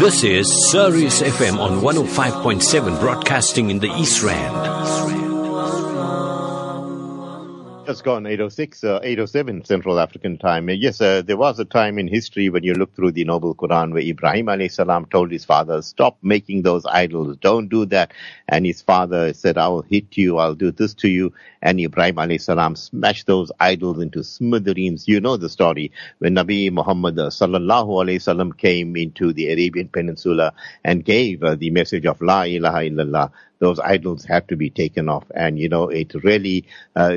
This is Sirius FM on 105.7 broadcasting in the East Rand. Just gone 806, uh, 807 Central African time. Uh, yes, uh, there was a time in history when you look through the Noble Quran where Ibrahim alayhi salam told his father, stop making those idols. Don't do that. And his father said, I will hit you. I'll do this to you. And Ibrahim alayhi salam smashed those idols into smithereens. You know the story when Nabi Muhammad uh, sallallahu alayhi salam came into the Arabian Peninsula and gave uh, the message of La ilaha illallah those idols had to be taken off. And, you know, it really uh,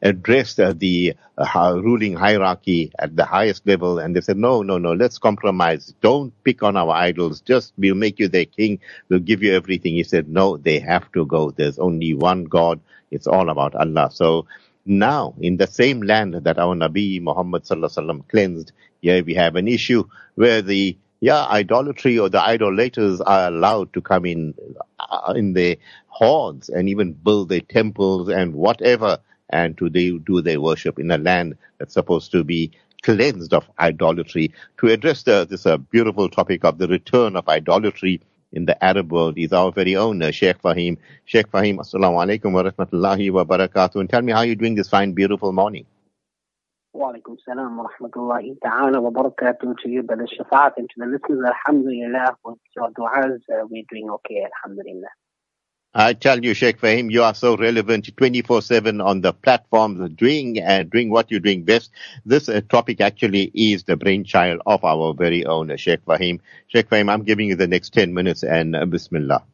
addressed uh, the uh, ruling hierarchy at the highest level. And they said, no, no, no, let's compromise. Don't pick on our idols. Just we'll make you their king. We'll give you everything. He said, no, they have to go. There's only one God. It's all about Allah. So, now, in the same land that our Nabi Muhammad cleansed, here we have an issue where the yeah, idolatry or the idolaters are allowed to come in uh, in their hordes and even build their temples and whatever, and to they do their worship in a land that's supposed to be cleansed of idolatry. To address the, this uh, beautiful topic of the return of idolatry in the Arab world is our very own uh, Sheikh Faheem. Sheikh Faheem, assalamu alaikum wa rahmatullahi wa barakatuh. And tell me how you're doing this fine, beautiful morning. Walaikum salam wa rahmatullahi ta'ala wa to you, Brother Shafat, and to the listeners. Alhamdulillah, with your du'as, uh, we're doing okay, Alhamdulillah. I tell you, Sheikh Faheem, you are so relevant 24-7 on the platforms, doing, uh, doing what you're doing best. This uh, topic actually is the brainchild of our very own Sheikh Faheem. Sheikh Faheem, I'm giving you the next 10 minutes and uh, Bismillah.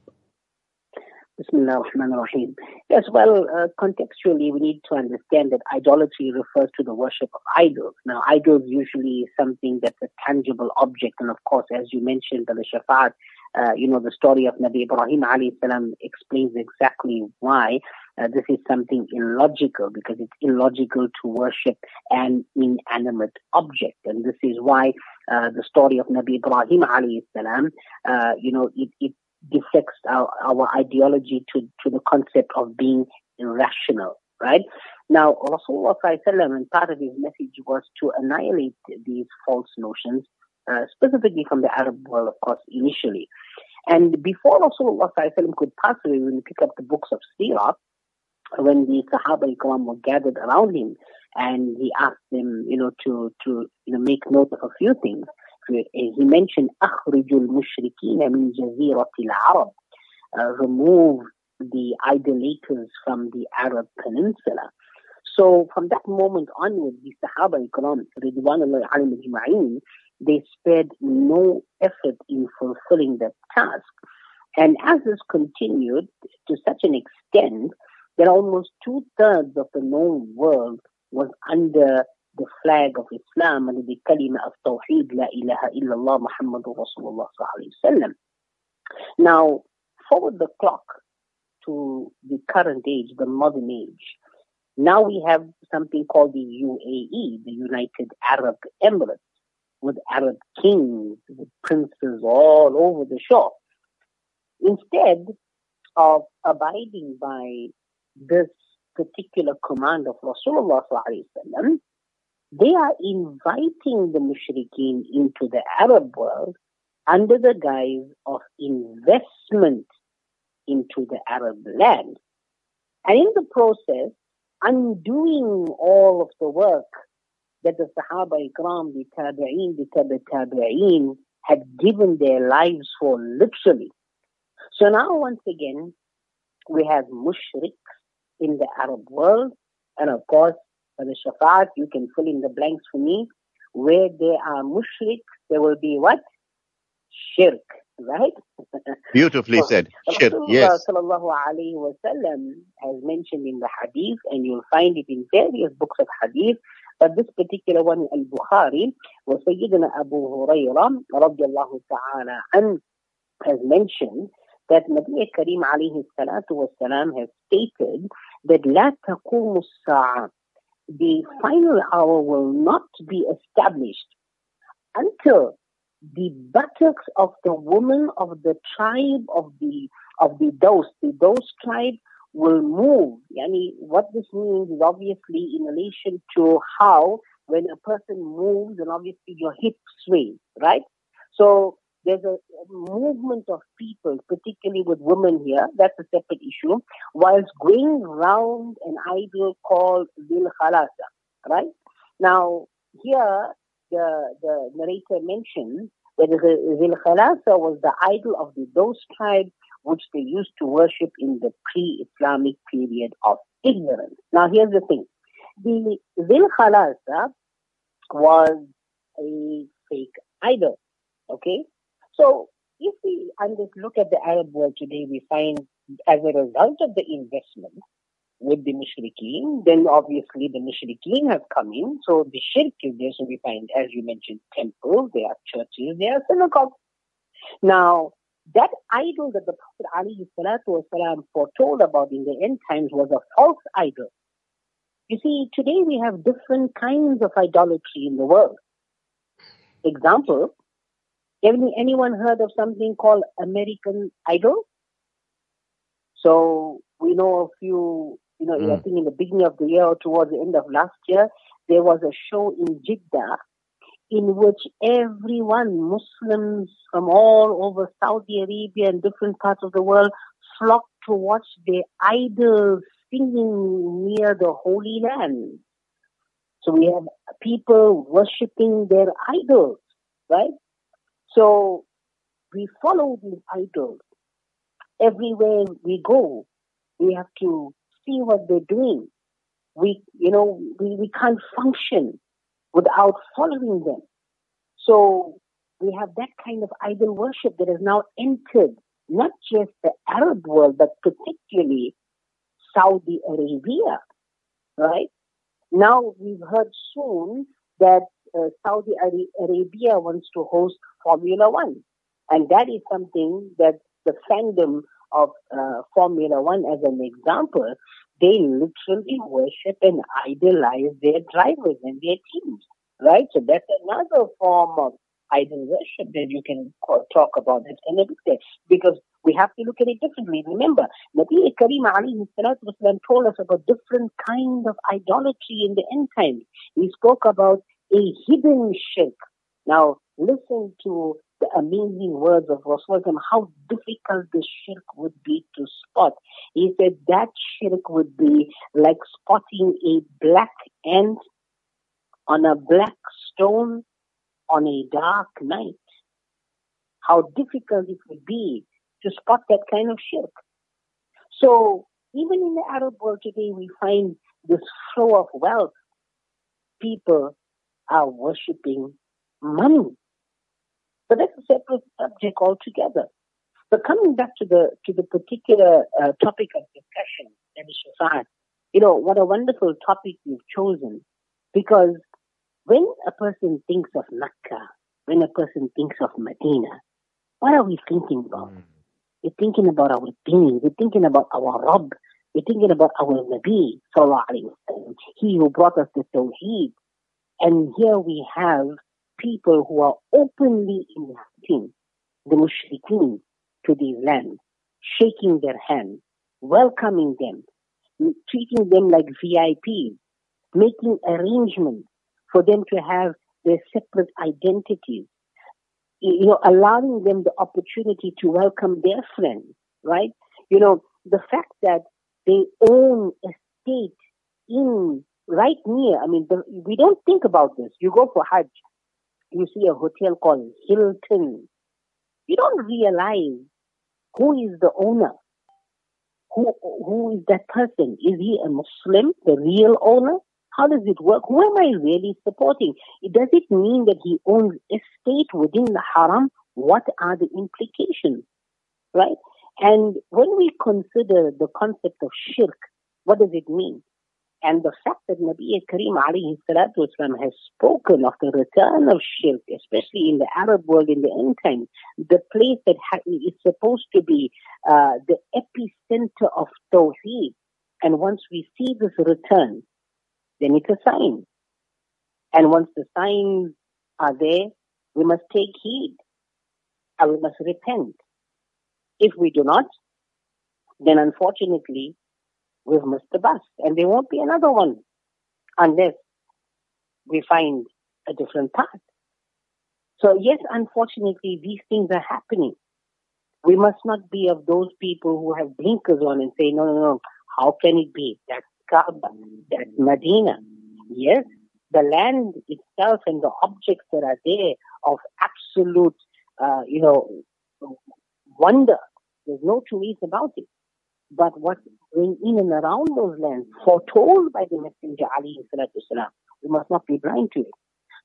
Bismillah ar-Rahman ar-Rahim. Yes, well, uh, contextually, we need to understand that idolatry refers to the worship of idols. Now, idols usually is something that's a tangible object, and of course, as you mentioned, the Shafat, uh, you know, the story of Nabi Ibrahim alayhi salam explains exactly why uh, this is something illogical, because it's illogical to worship an inanimate object. And this is why uh, the story of Nabi Ibrahim alayhi salam, uh, you know, it, it deflects our, our ideology to, to the concept of being irrational, right? Now, Rasulullah and part of his message was to annihilate these false notions, uh, specifically from the Arab world, of course, initially. And before Rasulullah could pass away, when we pick up the books of Sirah, when the Sahaba Ikram were gathered around him, and he asked them, you know, to, to, you know, make note of a few things he mentioned أخرج المشركين من جزيرة العرب uh, remove the idolaters from the Arab Peninsula. So from that moment onward, the Sahaba Ikram, Ridwanullah they spared no effort in fulfilling that task. And as this continued to such an extent that almost two thirds of the known world was under the flag of Islam and the kalima of Tawheed, La ilaha illallah Muhammadur Rasulullah sallallahu Now, forward the clock to the current age, the modern age. Now we have something called the UAE, the United Arab Emirates, with Arab kings, with princes all over the shore. Instead of abiding by this particular command of Rasulullah sallallahu they are inviting the mushrikeen into the Arab world under the guise of investment into the Arab land. And in the process, undoing all of the work that the Sahaba Ikram, the Tabi'een, the Tabi Tabi'een had given their lives for literally. So now once again, we have mushriks in the Arab world, and of course, for the Shafat, you can fill in the blanks for me. Where there are mushrik, there will be what? Shirk, right? Beautifully so, said. Shirk, yes. Sallallahu alayhi wa sallam has mentioned in the hadith, and you'll find it in various books of hadith, but this particular one, Al-Bukhari, was Sayyidina Abu Hurairah, radiallahu ta'ala, and has mentioned that Nabi Kareem alayhi salatu wasalam has stated that لا تقوم الساعة the final hour will not be established until the buttocks of the woman of the tribe of the of the Dos, the Dos tribe will move. Yani what this means is obviously in relation to how when a person moves and obviously your hips sways, right? So there's a movement of people, particularly with women here. That's a separate issue. Whilst going round an idol called Zil Khalasa, right? Now, here, the, the narrator mentions that Zil Khalasa was the idol of the, those tribes which they used to worship in the pre-Islamic period of ignorance. Now, here's the thing. The Zil Khalasa was a fake idol, okay? So if we just look at the Arab world today, we find as a result of the investment with the Mushrikeen, then obviously the Mushrikeen have come in. So the shirk is there. So we find, as you mentioned, temples, there are churches, there are synagogues. Now, that idol that the Prophet Ali والسلام, foretold about in the end times was a false idol. You see, today we have different kinds of idolatry in the world. Example, any, anyone heard of something called American Idol? So we know a few, you know, mm. I think in the beginning of the year or towards the end of last year, there was a show in Jeddah in which everyone, Muslims from all over Saudi Arabia and different parts of the world, flocked to watch their idols singing near the Holy Land. So we have people worshipping their idols, right? So we follow these idols. Everywhere we go, we have to see what they're doing. We, you know, we, we can't function without following them. So we have that kind of idol worship that has now entered not just the Arab world, but particularly Saudi Arabia, right? Now we've heard soon that uh, Saudi Arabia wants to host Formula One. And that is something that the fandom of uh, Formula One, as an example, they literally worship and idolize their drivers and their teams, right? So that's another form of idol worship that you can talk about. that be there because we have to look at it differently. Remember, Nabi Kareem told us about different kind of idolatry in the end times. He spoke about a hidden shirk. Now, listen to the amazing words of Rasulullah, how difficult the shirk would be to spot. He said that shirk would be like spotting a black ant on a black stone on a dark night. How difficult it would be to spot that kind of shirk. So even in the Arab world today, we find this flow of wealth. People are worshipping money. But that's a separate subject altogether. But coming back to the to the particular uh, topic of discussion, Shafat, you know what a wonderful topic you've chosen, because when a person thinks of Mecca, when a person thinks of Medina, what are we thinking about? Mm. We're thinking about our deen. We're thinking about our Rabb. We're thinking about our Nabi, sallallahu He who brought us the Tawheed. And here we have people who are openly inviting the mushrikeen to these lands, shaking their hands, welcoming them, treating them like VIPs, making arrangements for them to have their separate identities, you know, allowing them the opportunity to welcome their friends, right? You know, the fact that they own a state in right near, I mean, the, we don't think about this. You go for Hajj, you see a hotel called Hilton. You don't realize who is the owner. Who, who is that person? Is he a Muslim, the real owner? How does it work? Who am I really supporting? Does it mean that he owns a state within the haram? What are the implications? Right? And when we consider the concept of shirk, what does it mean? And the fact that Nabi Kareem alayhi has spoken of the return of shirk, especially in the Arab world in the end time, the place that ha- is supposed to be uh, the epicenter of Tawheed. And once we see this return, then it's a sign. And once the signs are there, we must take heed and we must repent. If we do not, then unfortunately, we've missed the bus. And there won't be another one unless we find a different path. So yes, unfortunately, these things are happening. We must not be of those people who have blinkers on and say, no, no, no, how can it be? That's Kaaba, that's Medina. Yes, the land itself and the objects that are there of absolute, uh, you know, wonder. There's no two ways about it. But what's going in and around those lands, foretold by the Messenger Ali salam, we must not be blind to it.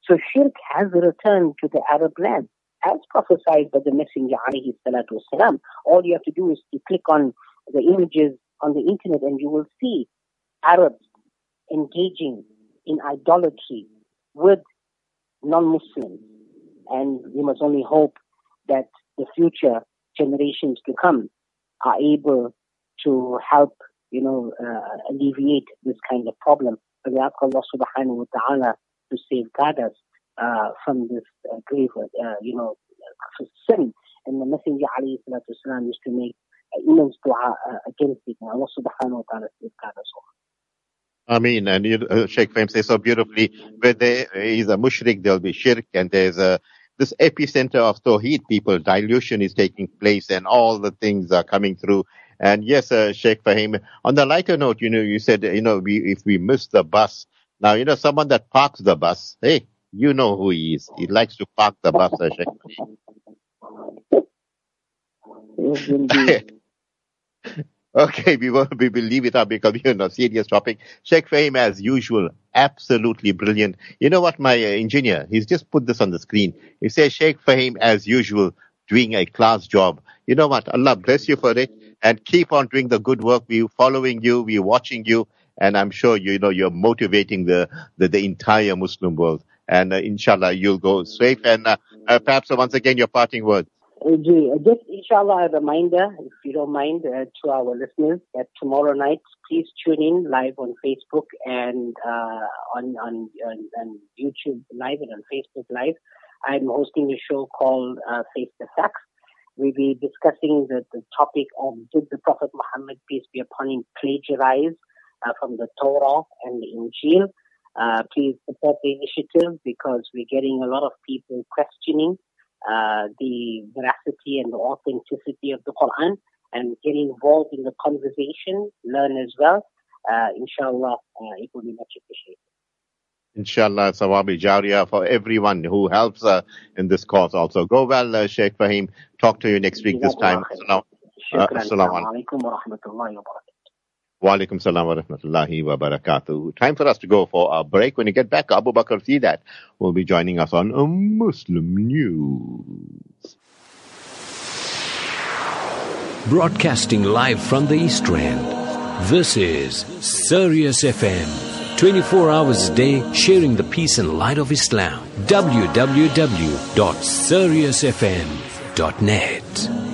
So shirk has returned to the Arab land, as prophesied by the Messenger alayhi salatu wasalam. All you have to do is to click on the images on the internet and you will see Arabs engaging in idolatry with non-Muslims. And we must only hope that the future generations to come are able to help, you know, uh, alleviate this kind of problem. But we ask Allah subhanahu wa ta'ala to safeguard us uh, from this uh, grave, uh, you know, sin. And the Messenger alayhi salatu wasalam used to make uh, immense dua uh, against it. And Allah subhanahu wa ta'ala safeguard us all. I mean, and you, uh, Sheikh Faheem says so beautifully, where there is a mushrik, there'll be shirk, and there's a this epicenter of Tawheed people, dilution is taking place, and all the things are coming through. And yes, uh, Sheikh Faheem, on the lighter note, you know, you said, you know, we, if we miss the bus, now, you know, someone that parks the bus, hey, you know who he is. He likes to park the bus, uh, Sheikh. Okay, we will, we will leave it up because we're on a serious topic. Sheikh Faheem, as usual, absolutely brilliant. You know what, my uh, engineer, he's just put this on the screen. He says, Sheikh Faheem, as usual, doing a class job. You know what, Allah bless you for it and keep on doing the good work. We're following you, we're watching you, and I'm sure you know you're motivating the, the, the entire Muslim world. And uh, inshallah, you'll go safe. And uh, uh, perhaps once again, your parting words. Uh, just inshallah a reminder, if you don't mind, uh, to our listeners that tomorrow night, please tune in live on Facebook and uh, on, on, on on YouTube live and on Facebook live. I'm hosting a show called uh, Face the Facts. We'll be discussing the, the topic of did the Prophet Muhammad, peace be upon him, plagiarize uh, from the Torah and the Injil. Uh, please support the initiative because we're getting a lot of people questioning uh, the veracity and the authenticity of the Quran and get involved in the conversation, learn as well. Uh, inshallah, uh, it will be much appreciated. Inshallah, Sawabi Jariya for everyone who helps uh, in this cause also. Go well, uh, Sheikh Faheem. Talk to you next week this time. Assalamu alaikum wa rahmatullahi wa barakatuh. Wa alaikum salam wa rahmatullahi wa barakatuh. Time for us to go for a break. When you get back, Abu Bakr Sidat will be joining us on Muslim News. Broadcasting live from the East Rand. This is Sirius FM. 24 hours a day, sharing the peace and light of Islam. www.siriusfm.net.